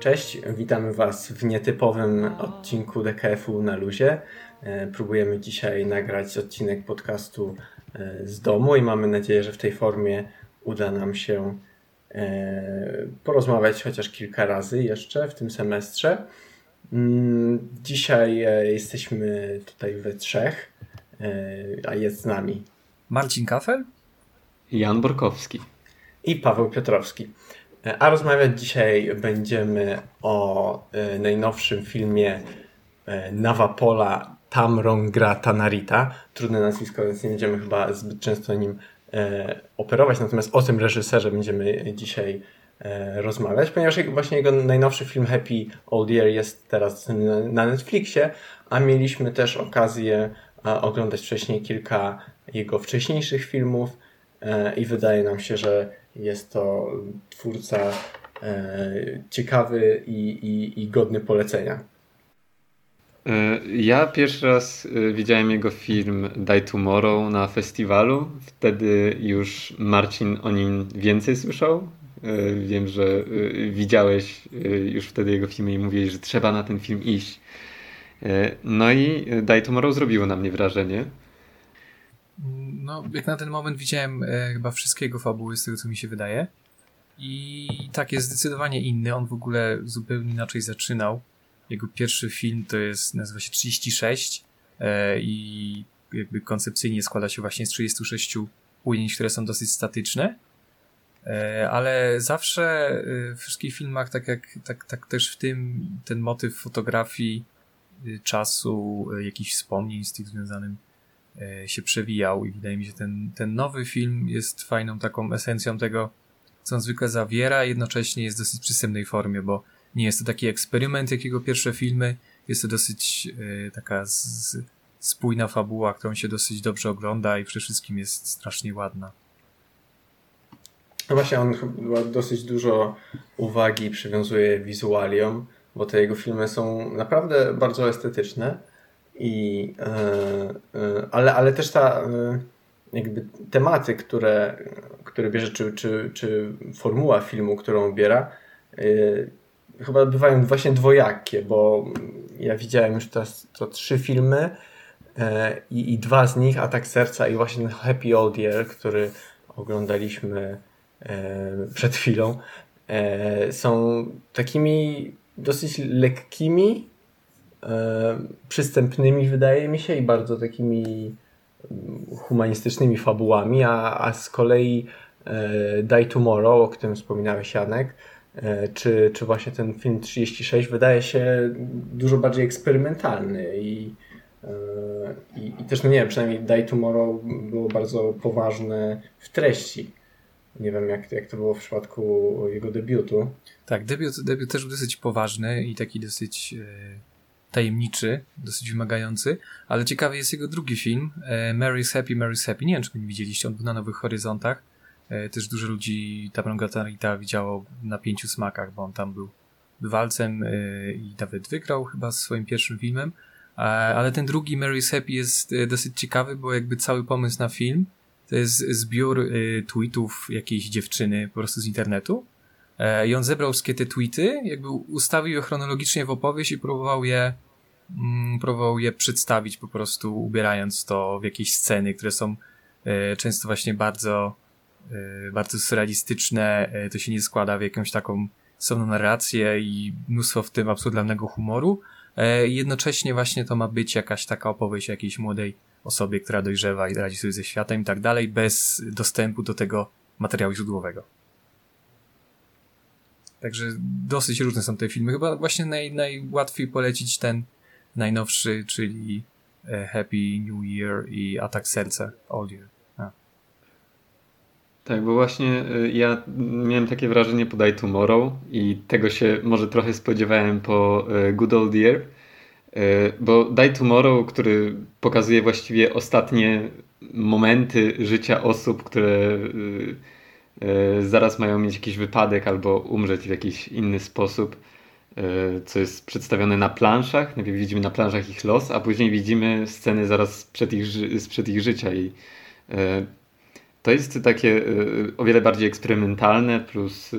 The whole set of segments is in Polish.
Cześć, witamy Was w nietypowym odcinku DKF-u na luzie. E, próbujemy dzisiaj nagrać odcinek podcastu e, z domu i mamy nadzieję, że w tej formie uda nam się e, porozmawiać chociaż kilka razy jeszcze w tym semestrze. Mm, dzisiaj jesteśmy tutaj we trzech, a jest z nami Marcin Kafel, Jan Borkowski i Paweł Piotrowski. A rozmawiać dzisiaj będziemy o e, najnowszym filmie e, Navapola Tamrongra Tanarita. Trudne nazwisko, więc nie będziemy chyba zbyt często nim e, operować, natomiast o tym reżyserze będziemy dzisiaj rozmawiać, ponieważ właśnie jego najnowszy film Happy Old Year jest teraz na Netflixie, a mieliśmy też okazję oglądać wcześniej kilka jego wcześniejszych filmów i wydaje nam się, że jest to twórca e, ciekawy i, i, i godny polecenia. E, ja pierwszy raz e, widziałem jego film Die Tomorrow na festiwalu. Wtedy już Marcin o nim więcej słyszał. Wiem, że widziałeś już wtedy jego filmy i mówiłeś, że trzeba na ten film iść. No i Die Tomorrow zrobiło na mnie wrażenie. No, jak na ten moment widziałem e, chyba wszystkiego fabuły, z tego co mi się wydaje. I tak, jest zdecydowanie inny. On w ogóle zupełnie inaczej zaczynał. Jego pierwszy film to jest, nazywa się 36 e, i jakby koncepcyjnie składa się właśnie z 36 ujęć, które są dosyć statyczne. E, ale zawsze e, w wszystkich filmach, tak jak tak, tak też w tym, ten motyw fotografii, e, czasu, e, jakichś wspomnień z tym związanym się przewijał i wydaje mi się, ten, ten nowy film jest fajną taką esencją tego, co on zwykle zawiera, jednocześnie jest w dosyć przystępnej formie, bo nie jest to taki eksperyment, jakiego pierwsze filmy, jest to dosyć e, taka z, spójna fabuła, którą się dosyć dobrze ogląda i przede wszystkim jest strasznie ładna. No właśnie, on chyba dosyć dużo uwagi przywiązuje wizualiom, bo te jego filmy są naprawdę bardzo estetyczne i, e, e, ale, ale też ta e, jakby tematy, które, które bierze, czy, czy, czy formuła filmu, którą biera, chyba bywają właśnie dwojakie, bo ja widziałem już teraz to trzy filmy i, i dwa z nich, Atak Serca i właśnie Happy Old Year, który oglądaliśmy przed chwilą, są takimi dosyć lekkimi, przystępnymi, wydaje mi się, i bardzo takimi mm, humanistycznymi fabułami, a, a z kolei e, Die Tomorrow, o którym wspominałeś Janek, e, czy, czy właśnie ten film 36 wydaje się dużo bardziej eksperymentalny i, e, i, i też, no nie wiem, przynajmniej Die Tomorrow było bardzo poważne w treści. Nie wiem, jak, jak to było w przypadku jego debiutu. Tak, debiut, debiut też był dosyć poważny i taki dosyć e, tajemniczy, dosyć wymagający, ale ciekawy jest jego drugi film, e, Mary's Happy, Mary's Happy. Nie wiem, czy go nie widzieliście, on był na Nowych Horyzontach. E, też dużo ludzi Tarangatarita widziało na pięciu smakach, bo on tam był bywalcem e, i nawet wygrał chyba swoim pierwszym filmem. Ale ten drugi, Mary's Happy, jest dosyć ciekawy, bo jakby cały pomysł na film to jest zbiór tweetów jakiejś dziewczyny po prostu z internetu. I on zebrał wszystkie te tweety, jakby ustawił je chronologicznie w opowieść i próbował je Mm, próbował je przedstawić po prostu ubierając to w jakieś sceny, które są e, często właśnie bardzo e, bardzo surrealistyczne, e, to się nie składa w jakąś taką samą narrację i mnóstwo w tym absurdalnego humoru. Jednocześnie właśnie to ma być jakaś taka opowieść jakiejś młodej osobie, która dojrzewa i radzi sobie ze światem i tak dalej, bez dostępu do tego materiału źródłowego. Także dosyć różne są te filmy. Chyba właśnie naj, najłatwiej polecić ten najnowszy, czyli e, Happy New Year i Atak Serca All Year. A. Tak, bo właśnie e, ja miałem takie wrażenie po Die Tomorrow i tego się może trochę spodziewałem po e, Good Old Year, bo Die Tomorrow, który pokazuje właściwie ostatnie momenty życia osób, które zaraz mają mieć jakiś wypadek albo umrzeć w jakiś inny sposób, E, co jest przedstawione na planszach. Najpierw widzimy na planszach ich los, a później widzimy sceny zaraz sprzed ich, sprzed ich życia i e, To jest takie o wiele bardziej eksperymentalne, plus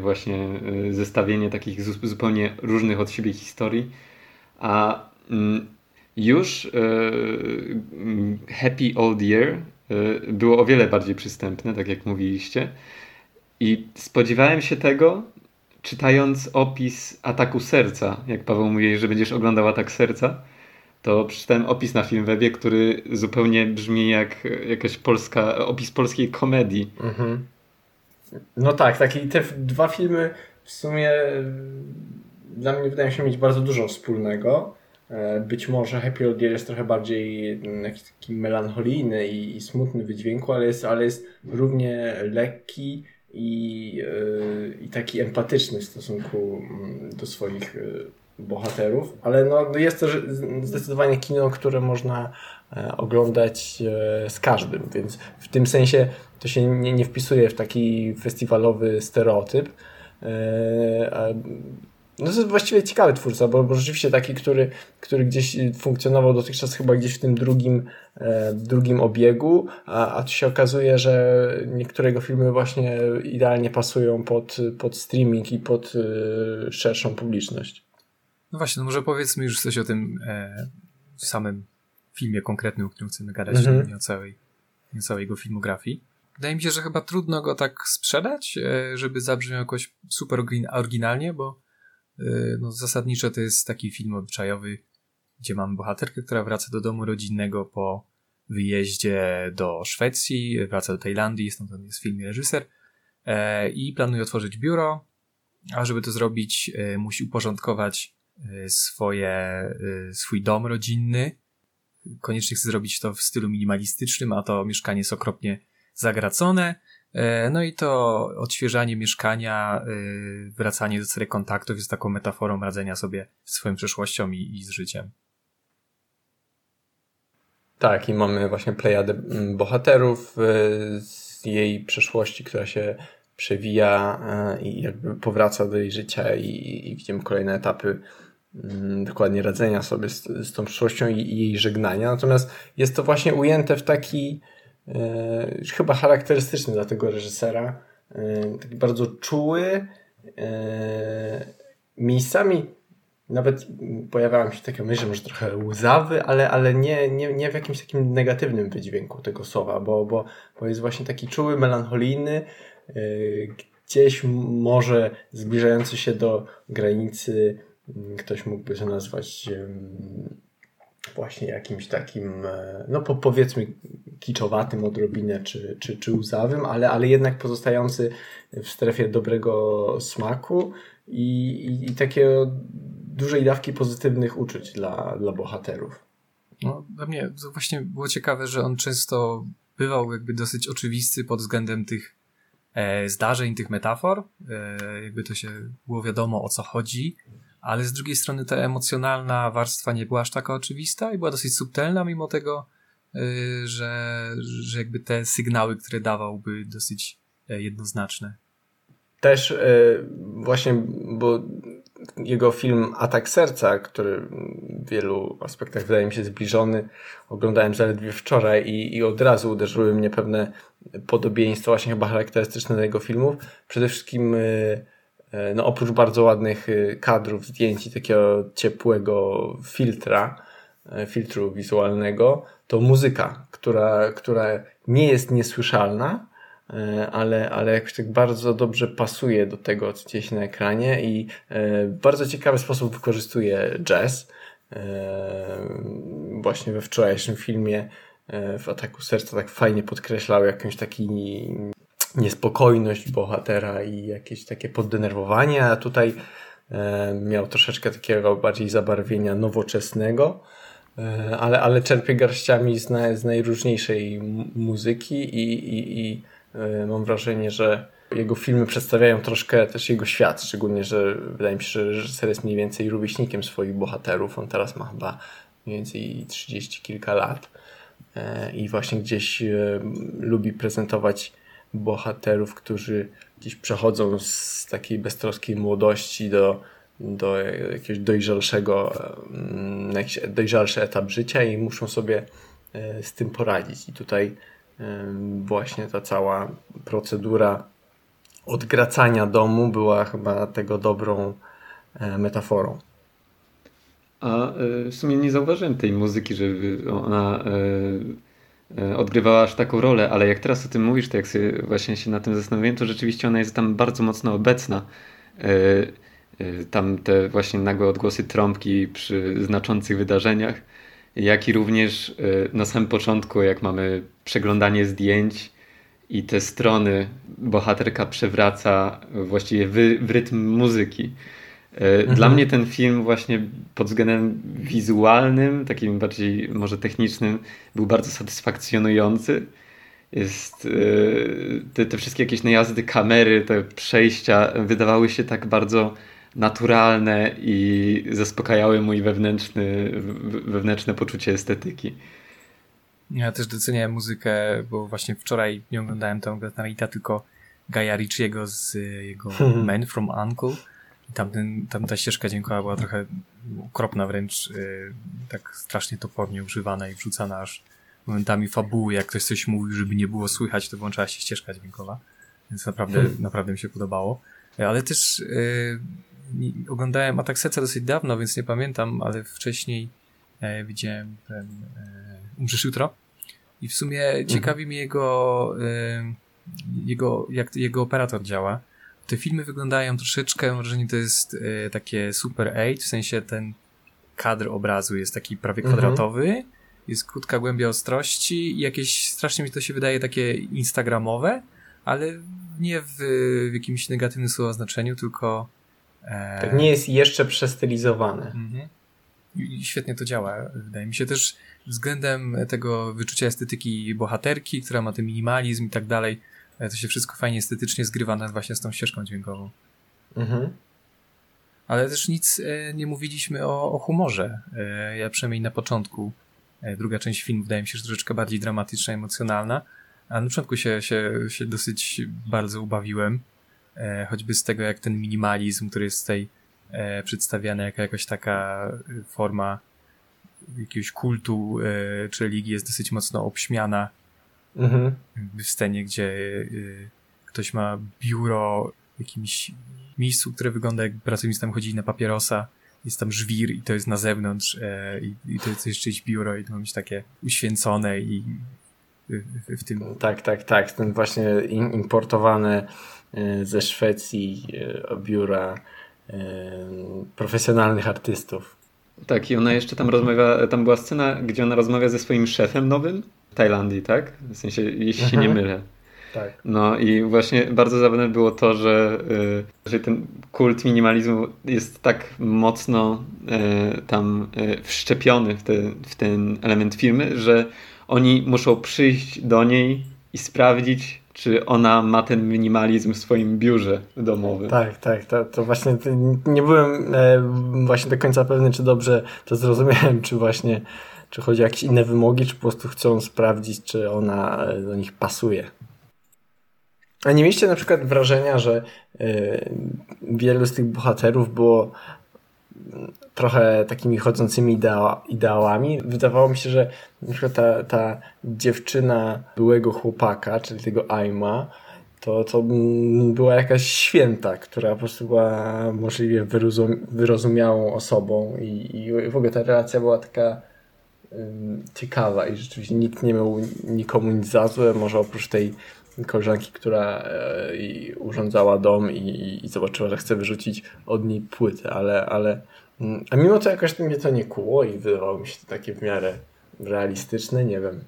właśnie zestawienie takich zupełnie różnych od siebie historii. A mm, już Happy Old Year było o wiele bardziej przystępne, tak jak mówiliście. I spodziewałem się tego, czytając opis ataku serca. Jak Paweł mówi, że będziesz oglądał atak serca to przeczytałem opis na Filmwebie, który zupełnie brzmi jak jakaś polska, opis polskiej komedii. Mhm. No tak, tak. I te dwa filmy w sumie dla mnie wydają się mieć bardzo dużo wspólnego. E, być może Happy Old Year jest trochę bardziej mm, taki melancholijny i, i smutny wydźwięku, ale jest, ale jest równie lekki i, yy, i taki empatyczny w stosunku mm, do swoich yy, bohaterów, ale no, no jest to zdecydowanie kino, które można e, oglądać e, z każdym, więc w tym sensie to się nie, nie wpisuje w taki festiwalowy stereotyp. E, no to jest właściwie ciekawy twórca, bo, bo rzeczywiście taki, który, który gdzieś funkcjonował dotychczas chyba gdzieś w tym drugim, drugim obiegu, a, a tu się okazuje, że niektóre jego filmy właśnie idealnie pasują pod, pod streaming i pod szerszą publiczność. No właśnie, no może powiedzmy już coś o tym e, samym filmie konkretnym, o którym chcemy gadać, mhm. nie, o całej, nie o całej jego filmografii. Wydaje mi się, że chyba trudno go tak sprzedać, e, żeby zabrzmiał jakoś super oryginalnie, bo e, no, zasadniczo to jest taki film obyczajowy, gdzie mamy bohaterkę, która wraca do domu rodzinnego po wyjeździe do Szwecji, wraca do Tajlandii, stąd jest film i reżyser e, i planuje otworzyć biuro, a żeby to zrobić, e, musi uporządkować Y, swoje, y, swój dom rodzinny. Koniecznie chce zrobić to w stylu minimalistycznym, a to mieszkanie jest okropnie zagracone. E, no i to odświeżanie mieszkania, y, wracanie do starych kontaktów jest taką metaforą radzenia sobie z swoją przeszłością i, i z życiem. Tak, i mamy właśnie plejadę mm, bohaterów z jej przeszłości, która się przewija e, i jakby powraca do jej życia i, i widzimy kolejne etapy Mm, dokładnie radzenia sobie z, z tą przyszłością i, i, jej żegnania. Natomiast jest to właśnie ujęte w taki e, chyba charakterystyczny dla tego reżysera, e, taki bardzo czuły, e, miejscami nawet pojawiała się taka myśl, że może trochę łzawy, ale, ale nie, nie, nie w jakimś takim negatywnym wydźwięku tego słowa, bo, bo, bo jest właśnie taki czuły, melancholijny, e, gdzieś może zbliżający się do granicy ktoś mógłby to nazwać właśnie jakimś takim, e, no powiedzmy kiczowatym odrobinę, czy, czy, czy łzawym, ale, ale jednak pozostający w strefie dobrego smaku i, i, i takie dużej dawki pozytywnych uczuć dla, dla bohaterów. No, dla mnie to właśnie było ciekawe, że on często bywał jakby dosyć oczywisty pod względem tych e, zdarzeń, tych metafor. E, jakby to się było wiadomo o co chodzi, ale z drugiej strony ta emocjonalna warstwa nie była aż taka oczywista i była dosyć subtelna, mimo tego, y, że, że jakby te sygnały, które dawał, były dosyć e, jednoznaczne. Też e, właśnie, bo jego film Atak Serca, który w wielu aspektach wydaje mi się zbliżony, oglądałem zaledwie wczoraj i, i od razu uderzyły mnie pewne podobieństwa właśnie chyba charakterystyczne dla jego filmów. Przede wszystkim e, no oprócz bardzo ładnych y, kadrów, zdjęć i takiego ciepłego filtra, e, filtru wizualnego, to muzyka, która, która nie jest niesłyszalna, e, ale, ale jakoś tak bardzo dobrze pasuje do tego, co dzieje się na ekranie i w bardzo ciekawy sposób wykorzystuje jazz. Właśnie we wczorajszym filmie w Ataku Serca tak fajnie podkreślał jakąś taki niespokojność bohatera i jakieś takie poddenerwowanie, a tutaj e, miał troszeczkę takiego bardziej zabarwienia nowoczesnego, e, ale, ale czerpie garściami z, na, z najróżniejszej muzyki i, i, i e, mam wrażenie, że jego filmy przedstawiają troszkę też jego świat, szczególnie, że wydaje mi się, że reżyser jest mniej więcej rówieśnikiem swoich bohaterów. On teraz ma chyba mniej więcej 30 kilka lat i właśnie gdzieś lubi prezentować bohaterów, którzy gdzieś przechodzą z takiej beztroskiej młodości do, do jakiegoś dojrzalszego, mm, na jakiś dojrzalszy etap życia i muszą sobie e, z tym poradzić. I tutaj właśnie ta cała procedura odgracania domu była chyba tego dobrą e, metaforą. A e, w sumie nie zauważyłem tej muzyki, żeby ona e, odgrywała aż taką rolę, ale jak teraz o tym mówisz, to jak sobie właśnie się na tym zastanowiłem, to rzeczywiście ona jest tam bardzo mocno obecna. Tam te właśnie nagłe odgłosy trąbki przy znaczących wydarzeniach, jak i również na samym początku, jak mamy przeglądanie zdjęć i te strony bohaterka przewraca właściwie w, w rytm muzyki. E, mhm. Dla mnie ten film właśnie pod względem wizualnym, takim bardziej może technicznym, był bardzo satysfakcjonujący. Jest, e, te, te wszystkie jakieś najazdy kamery, te przejścia wydawały się tak bardzo naturalne i zaspokajały mój wewnętrzny, wewnętrzne poczucie estetyki. Ja też doceniałem muzykę, bo właśnie wczoraj nie oglądałem tam Gatnarita, tylko Gaia Ritchiego z jego hmm. Man from Uncle. I tam, ten, tam ta ścieżka dźwiękowa była trochę okropna wręcz, yy, tak strasznie topornie używana i wrzucana aż momentami fabuły, jak ktoś coś mówił, żeby nie było słychać, to włączała się ścieżka dźwiękowa. Więc naprawdę, hmm. naprawdę mi się podobało. E, ale też yy, oglądałem Atak Serca dosyć dawno, więc nie pamiętam, ale wcześniej e, widziałem ten e, Umrzesz jutro. I w sumie mhm. ciekawi mnie jego, jego, jak jego operator działa. Te filmy wyglądają troszeczkę, mam wrażenie, to jest e, takie super 8, w sensie ten kadr obrazu jest taki prawie mhm. kwadratowy, mhm. jest krótka głębia ostrości i jakieś, strasznie mi to się wydaje takie instagramowe, ale nie w, w jakimś negatywnym słowa znaczeniu, tylko... E... Tak nie jest jeszcze przestylizowany. Mhm. I świetnie to działa. Wydaje mi się też względem tego wyczucia estetyki bohaterki, która ma ten minimalizm i tak dalej, to się wszystko fajnie estetycznie zgrywa właśnie z tą ścieżką dźwiękową. Mhm. Ale też nic e, nie mówiliśmy o, o humorze. E, ja przynajmniej na początku, druga część filmu wydaje mi się, że troszeczkę bardziej dramatyczna, emocjonalna, a na początku się, się, się dosyć bardzo ubawiłem. Choćby z tego, jak ten minimalizm, który jest tutaj przedstawiany jako jakaś taka forma jakiegoś kultu e, czy religii jest dosyć mocno obśmiana mhm. w scenie, gdzie e, ktoś ma biuro w jakimś miejscu, które wygląda jak pracownicy tam chodzili na papierosa, jest tam żwir i to jest na zewnątrz e, i, i to jest jeszcze biuro i to ma być takie uświęcone i w, w tym... Tak, tak, tak. Ten właśnie importowany ze Szwecji biura profesjonalnych artystów. Tak, i ona jeszcze tam rozmawia, tam była scena, gdzie ona rozmawia ze swoim szefem nowym Tajlandii, tak? W sensie, jeśli się nie mhm. mylę. Tak. No i właśnie bardzo zabawne było to, że, y, że ten kult minimalizmu jest tak mocno y, tam y, wszczepiony w, te, w ten element firmy, że oni muszą przyjść do niej i sprawdzić, czy ona ma ten minimalizm w swoim biurze domowym. Tak, tak, to, to właśnie nie byłem e, właśnie do końca pewny, czy dobrze to zrozumiałem, czy właśnie czy chodzi o jakieś inne wymogi, czy po prostu chcą sprawdzić, czy ona e, do nich pasuje. A nie mieliście na przykład wrażenia, że e, wielu z tych bohaterów było trochę takimi chodzącymi ideałami. Wydawało mi się, że na ta, ta dziewczyna byłego chłopaka, czyli tego Aima, to, to była jakaś święta, która po prostu była możliwie wyrozum, wyrozumiałą osobą i, i w ogóle ta relacja była taka ciekawa i rzeczywiście nikt nie miał nikomu nic za złe, może oprócz tej koleżanki, która e, urządzała dom i, i, zobaczyła, że chce wyrzucić od niej płytę, ale, ale mm, a mimo to jakoś mnie to nie kuło i wydawało mi się to takie w miarę realistyczne, nie wiem.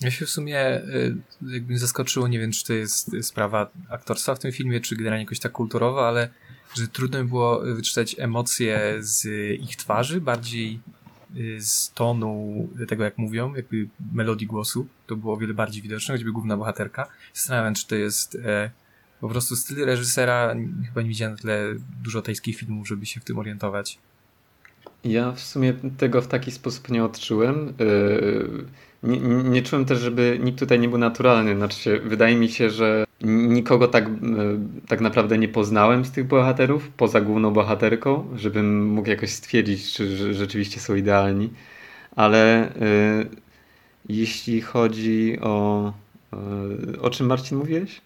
Ja się w sumie y, jakby zaskoczyło, nie wiem czy to jest sprawa aktorstwa w tym filmie, czy generalnie jakoś tak kulturowa, ale że trudno mi było wyczytać emocje z ich twarzy, bardziej z tonu tego, jak mówią, jakby melodii głosu. To było o wiele bardziej widoczne, choćby główna bohaterka. Zastanawiam czy to jest e, po prostu styl reżysera. Chyba nie widziałem tyle dużo tajskich filmów, żeby się w tym orientować. Ja w sumie tego w taki sposób nie odczułem. Yy, nie, nie, czułem też, żeby nikt tutaj nie był naturalny. Znaczy wydaje mi się, że nikogo tak, tak naprawdę nie poznałem z tych bohaterów, poza główną bohaterką, żebym mógł jakoś stwierdzić, czy rzeczywiście są idealni. Ale jeśli chodzi o. E, o czym Marcin mówiłeś?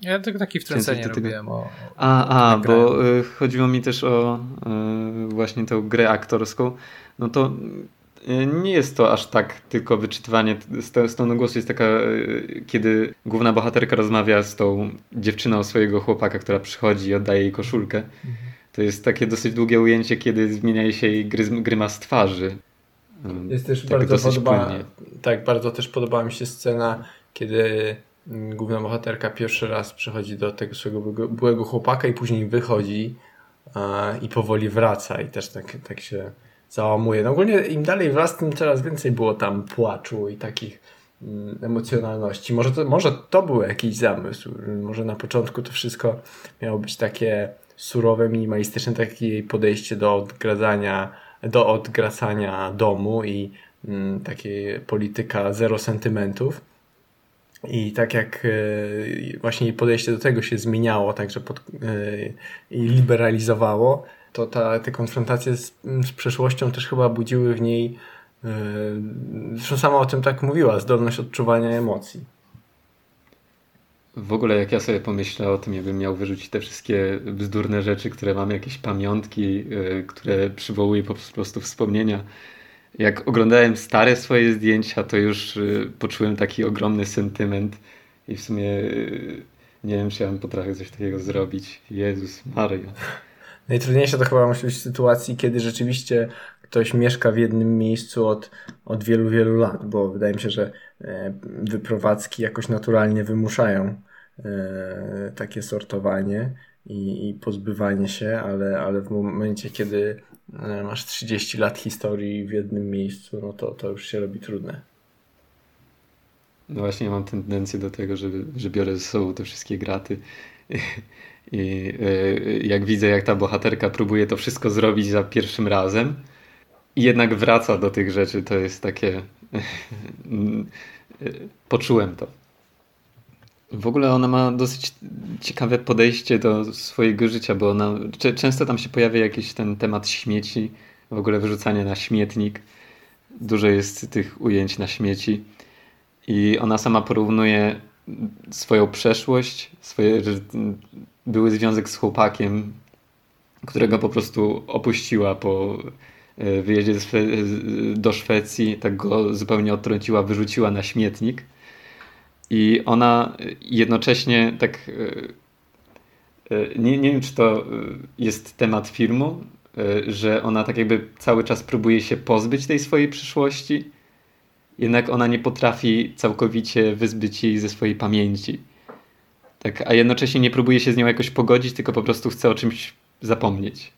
Ja tylko takie wtrącenie robiłem o... A, a bo y, chodziło mi też o y, właśnie tę grę aktorską. No to y, nie jest to aż tak tylko wyczytywanie. Z tonu głosu jest taka, kiedy główna bohaterka rozmawia z tą dziewczyną swojego chłopaka, która przychodzi i oddaje jej koszulkę. Mhm. To jest takie dosyć długie ujęcie, kiedy zmienia się jej gryma z twarzy. Jest też tak bardzo podoba, tak, bardzo też podobała mi się scena, kiedy główna bohaterka pierwszy raz przychodzi do tego swojego byłego chłopaka i później wychodzi i powoli wraca i też tak, tak się załamuje. No ogólnie im dalej wraz, tym coraz więcej było tam płaczu i takich mm, emocjonalności. Może to, może to był jakiś zamysł. Może na początku to wszystko miało być takie surowe, minimalistyczne, takie jej podejście do odgradzania, do odgracania domu i mm, takie polityka zero sentymentów i tak jak e, właśnie podejście do tego się zmieniało, także pod, e, i liberalizowało, to ta, te konfrontacje z, z przeszłością też chyba budziły w niej, e, zresztą sama o tym tak mówiła, zdolność odczuwania emocji. W ogóle jak ja sobie pomyślę o tym, jakbym miał wyrzucić te wszystkie bzdurne rzeczy, które mam, jakieś pamiątki, które przywołuje po prostu wspomnienia jak oglądałem stare swoje zdjęcia, to już y, poczułem taki ogromny sentyment i w sumie y, nie wiem, czy ja bym potrafił coś takiego zrobić. Jezus Maria. Najtrudniejsze to chyba musi być w sytuacji, kiedy rzeczywiście ktoś mieszka w jednym miejscu od, od wielu, wielu lat, bo wydaje mi się, że e, wyprowadzki jakoś naturalnie wymuszają e, takie sortowanie i, i pozbywanie się, ale, ale w momencie, kiedy E, masz 30 lat historii w jednym miejscu, no to, to już się robi trudne. No właśnie, ja mam tendencję do tego, że, że biorę ze sobą te wszystkie graty. I, e, jak widzę, jak ta bohaterka próbuje to wszystko zrobić za pierwszym razem, i jednak wraca do tych rzeczy, to jest takie. Poczułem to. W ogóle ona ma dosyć ciekawe podejście do swojego życia, bo ona często tam się pojawia jakiś ten temat śmieci, w ogóle wyrzucanie na śmietnik. Dużo jest tych ujęć na śmieci. I ona sama porównuje swoją przeszłość, swoje, były związek z chłopakiem, którego po prostu opuściła po e, wyjeździe do Szwecji, tak go zupełnie odtrąciła, wyrzuciła na śmietnik i ona jednocześnie tak. E, e, nie, nie wiem, czy to jest temat filmu, że ona tak jakby cały czas próbuje się pozbyć tej swojej przyszłości, jednak ona nie potrafi całkowicie wyzbyć jej ze swojej pamięci. Tak, a jednocześnie nie próbuje się z nią jakoś pogodzić, tylko po prostu chce o czymś zapomnieć.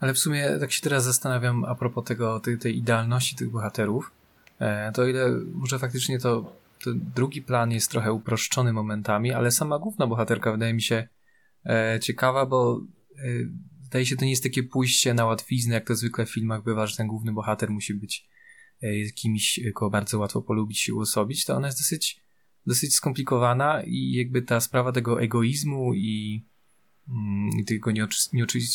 Ale w sumie tak się teraz zastanawiam a propos tego, tej, tej idealności tych bohaterów, E, to ile może faktycznie to, to drugi plan jest trochę uproszczony momentami, ale sama główna bohaterka wydaje mi się e, ciekawa, bo e, wydaje się to nie jest takie pójście na łatwiznę, jak to zwykle w filmach bywa, że ten główny bohater musi być kimś, kogo bardzo łatwo polubić i uosobić, to ona jest dosyć, dosyć skomplikowana i jakby ta sprawa tego egoizmu i, mm, i tego nieoczy,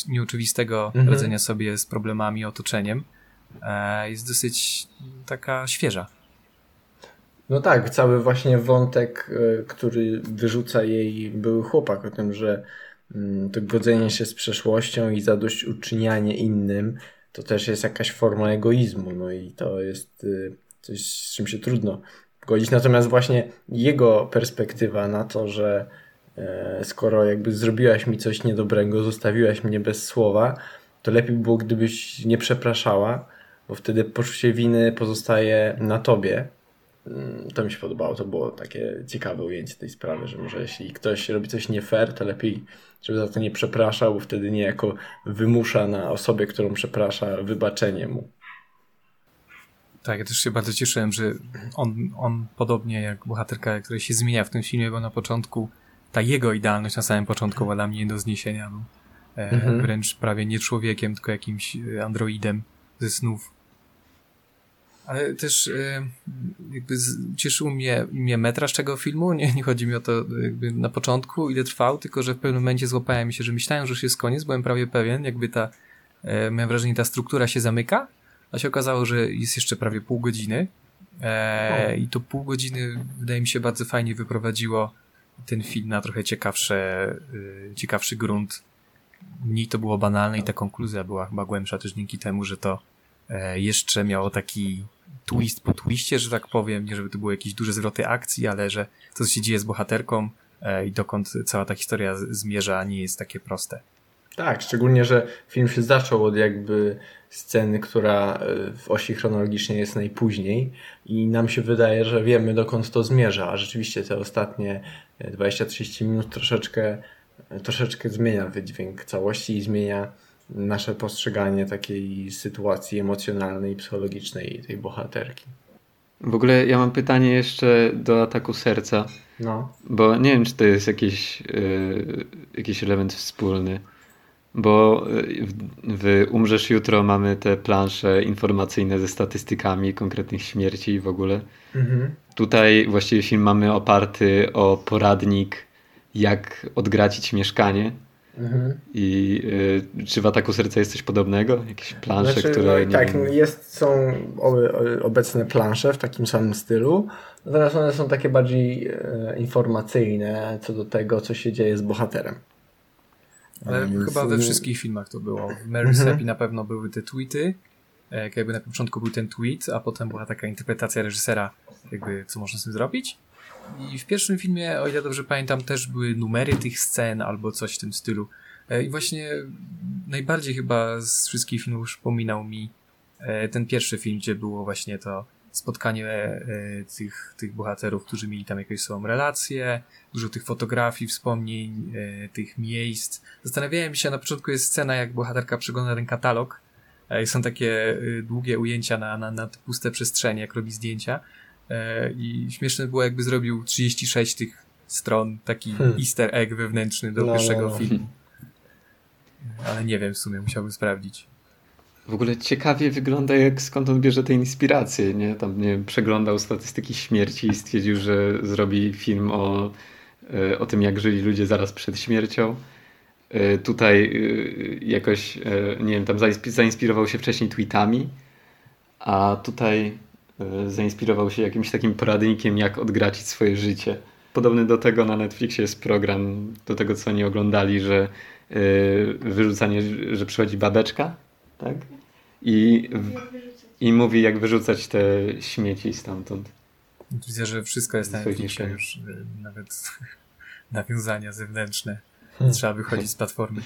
nieoczywistego mhm. radzenia sobie z problemami, otoczeniem, E, jest dosyć taka świeża. No tak, cały właśnie wątek, e, który wyrzuca jej były chłopak o tym, że mm, to godzenie się z przeszłością i zadośćuczynianie innym to też jest jakaś forma egoizmu. No i to jest y, coś, z czym się trudno godzić. Natomiast właśnie jego perspektywa na to, że e, skoro jakby zrobiłaś mi coś niedobrego, zostawiłaś mnie bez słowa, to lepiej było, gdybyś nie przepraszała, bo wtedy poczucie winy pozostaje na tobie. Mm, to mi się podobało, to było takie ciekawe ujęcie tej sprawy, że może jeśli ktoś robi coś nie fair, to lepiej, żeby za to nie przepraszał, bo wtedy niejako wymusza na osobie, którą przeprasza, wybaczenie mu. Tak, ja też się bardzo cieszyłem, że on, on podobnie jak bohaterka, która się zmienia w tym filmie, bo na początku ta jego idealność na samym początku była dla mnie nie do zniesienia. E, mhm. Wręcz prawie nie człowiekiem, tylko jakimś androidem ze snów. Ale też e, jakby cieszył mnie, mnie metraż tego filmu. Nie, nie chodzi mi o to jakby na początku, ile trwał, tylko że w pewnym momencie złapałem się, że myślałem, że już jest koniec, byłem prawie pewien, jakby ta, e, miałem wrażenie, ta struktura się zamyka, a się okazało, że jest jeszcze prawie pół godziny. E, I to pół godziny wydaje mi się bardzo fajnie wyprowadziło ten film na trochę ciekawsze, y, ciekawszy grunt. Mniej to było banalne i ta konkluzja była chyba głębsza też dzięki temu, że to e, jeszcze miało taki twist po twiście, że tak powiem, nie żeby to były jakieś duże zwroty akcji, ale że to, co się dzieje z bohaterką e, i dokąd cała ta historia zmierza, nie jest takie proste. Tak, szczególnie, że film się zaczął od jakby sceny, która e, w osi chronologicznej jest najpóźniej i nam się wydaje, że wiemy dokąd to zmierza, a rzeczywiście te ostatnie 20-30 minut troszeczkę, troszeczkę zmienia wydźwięk całości i zmienia nasze postrzeganie takiej sytuacji emocjonalnej, psychologicznej tej bohaterki. W ogóle ja mam pytanie jeszcze do ataku serca. No. Bo nie wiem, czy to jest jakiś, yy, jakiś element wspólny. Bo w, w Umrzesz Jutro mamy te plansze informacyjne ze statystykami konkretnych śmierci i w ogóle. Mhm. Tutaj właściwie film mamy oparty o poradnik, jak odgracić mieszkanie. Mhm. I y, czy w ataku serca jest coś podobnego? Jakieś plansze, znaczy, które. No, tak, wiem... jest, są obecne plansze w takim samym stylu. Natomiast one są takie bardziej e, informacyjne co do tego, co się dzieje z bohaterem. Ale Więc... chyba we wszystkich filmach to było. W Mary mhm. Happy na pewno były te tweety. E, jakby na początku był ten tweet, a potem była taka interpretacja reżysera, jakby co można z tym zrobić. I w pierwszym filmie, o ile dobrze pamiętam, też były numery tych scen albo coś w tym stylu. E, I właśnie najbardziej chyba z wszystkich filmów przypominał mi e, ten pierwszy film, gdzie było właśnie to spotkanie e, tych, tych bohaterów, którzy mieli tam jakąś swoją relację, dużo tych fotografii, wspomnień, tych miejsc. Zastanawiałem się, na początku jest scena, jak bohaterka przegląda ten katalog. Są takie długie ujęcia na, na, na puste przestrzenie, jak robi zdjęcia. E, I śmieszne było, jakby zrobił 36 tych stron, taki hmm. easter egg wewnętrzny do no, pierwszego no, no. filmu. Ale nie wiem, w sumie musiałbym sprawdzić. W ogóle ciekawie wygląda, jak skąd on bierze te inspiracje, nie? Tam, nie wiem, przeglądał statystyki śmierci i stwierdził, że zrobi film o, e, o tym, jak żyli ludzie zaraz przed śmiercią. E, tutaj jakoś, nie wiem, tam zainspirował się wcześniej tweetami, a tutaj zainspirował się jakimś takim poradnikiem, jak odgracić swoje życie. Podobny do tego na Netflixie jest program, do tego co oni oglądali, że yy, wyrzucanie, że przychodzi babeczka, tak? I, i mówi, jak wyrzucać te śmieci stamtąd. Widzę, że wszystko jest na Netflixie już, e, nawet nawiązania zewnętrzne. Hmm. Trzeba wychodzić z platformy.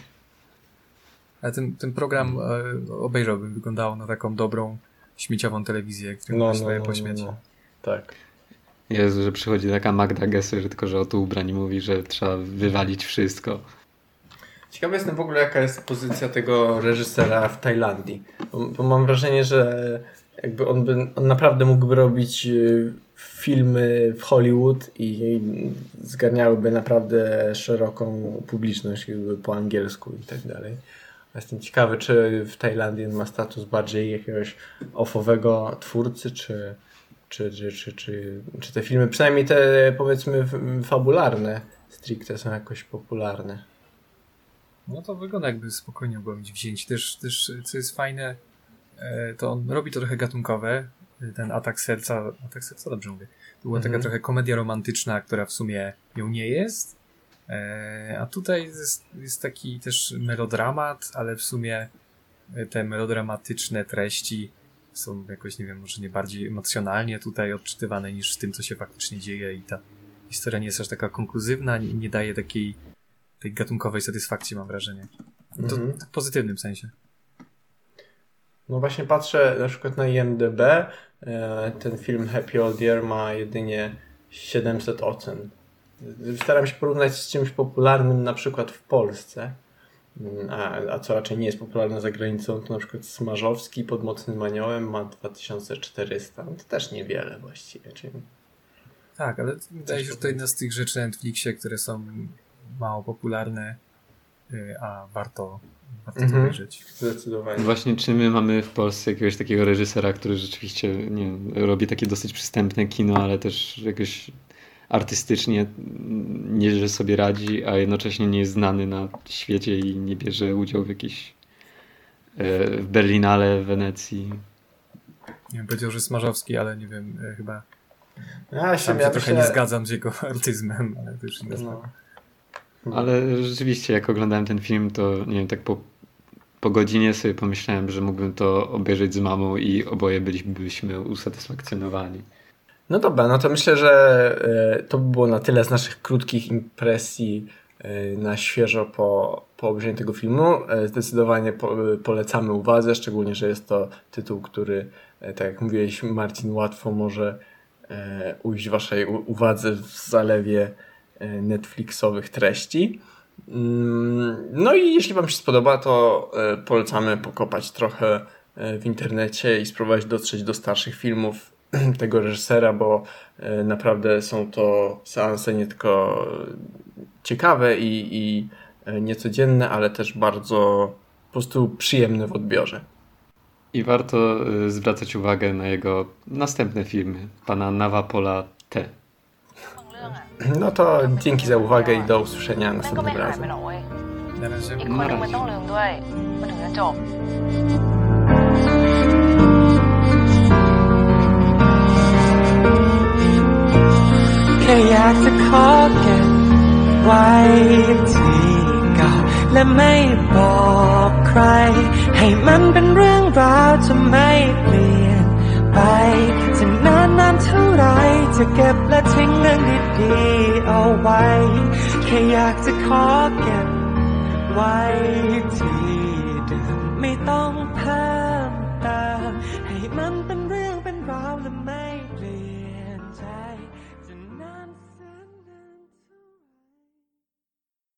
Ale ten, ten program obejrzałbym, wyglądało na taką dobrą śmieciową telewizję, którą no, no, no, pośmiać. No, no. Tak. Jezu, że przychodzi taka Magda Gessler, tylko że o tu ubrań mówi, że trzeba wywalić wszystko. Ciekawy jestem w ogóle, jaka jest pozycja tego reżysera w Tajlandii. Bo, bo mam wrażenie, że jakby on, by, on naprawdę mógłby robić y, filmy w Hollywood i zgarniałyby naprawdę szeroką publiczność po angielsku i tak dalej. Jestem ciekawy, czy w Tajlandii ma status bardziej jakiegoś offowego twórcy, czy, czy, czy, czy, czy, czy te filmy, przynajmniej te powiedzmy fabularne, stricte są jakoś popularne. No to wygląda jakby spokojnie mogło być wzięć. Też, też co jest fajne, e, to on robi to trochę gatunkowe. Ten atak serca, atak serca, dobrze mówię. To była mhm. taka trochę komedia romantyczna, która w sumie ją nie jest, a tutaj jest, jest taki też melodramat, ale w sumie te melodramatyczne treści są jakoś, nie wiem, może nie bardziej emocjonalnie tutaj odczytywane niż w tym, co się faktycznie dzieje i ta historia nie jest aż taka konkluzywna, nie, nie daje takiej tej gatunkowej satysfakcji, mam wrażenie. To mhm. w pozytywnym sensie. No właśnie patrzę na przykład na IMDB, e, ten film Happy Old Year ma jedynie 700 ocen staram się porównać z czymś popularnym na przykład w Polsce, a, a co raczej nie jest popularne za granicą, to na przykład Smarzowski pod Mocnym Aniołem ma 2400. No to też niewiele właściwie. Czyli... Tak, ale wydaje się, że to jedna z tych rzeczy na Netflixie, które są mało popularne, y, a warto, warto mhm. obejrzeć. Zdecydowanie. Właśnie czy my mamy w Polsce jakiegoś takiego reżysera, który rzeczywiście nie robi takie dosyć przystępne kino, ale też jakoś artystycznie nie, że sobie radzi, a jednocześnie nie jest znany na świecie i nie bierze udziału w jakiejś e, w Berlinale, w Wenecji. Nie wiem, powiedział, że Smarzowski, ale nie wiem, e, chyba Ja się, ja trochę się... nie zgadzam z jego artyzmem, ale to już inna. No. Ale rzeczywiście, jak oglądałem ten film, to nie wiem, tak po, po godzinie sobie pomyślałem, że mógłbym to obejrzeć z mamą i oboje bylibyśmy usatysfakcjonowani. No dobra, no to myślę, że e, to by było na tyle z naszych krótkich impresji e, na świeżo po, po obejrzeniu tego filmu. E, Zdecydowanie po, polecamy uwadze, szczególnie, że jest to tytuł, który, tak jak mówiłeś Marcin, łatwo może ujść waszej uwadze w zalewie Netflixowych treści. Mm, No i jeśli Wam się spodoba, to polecamy pokopać trochę w internecie i spróbować dotrzeć do starszych filmów tego reżysera, bo e, naprawdę są to seanse nie tylko ciekawe i, i e, niecodzienne, ale też bardzo po prostu przyjemne w odbiorze. I warto e, zwracać uwagę na jego następne filmy, pana Nawapola T. No to dzięki za uwagę i do usłyszenia następnym razem. Na razie. Na razie. อยากจะขอเก็บไว้ที่เก่าและไม่บอกใคร ให้มันเป็นเรื่องราวจะไม่เปลี่ยนไปจะนานนานเท่าไรจะเก็บและทิ้งเรื่องดีๆเอาไว้ แค่อยากจะขอเก็บไว้ที่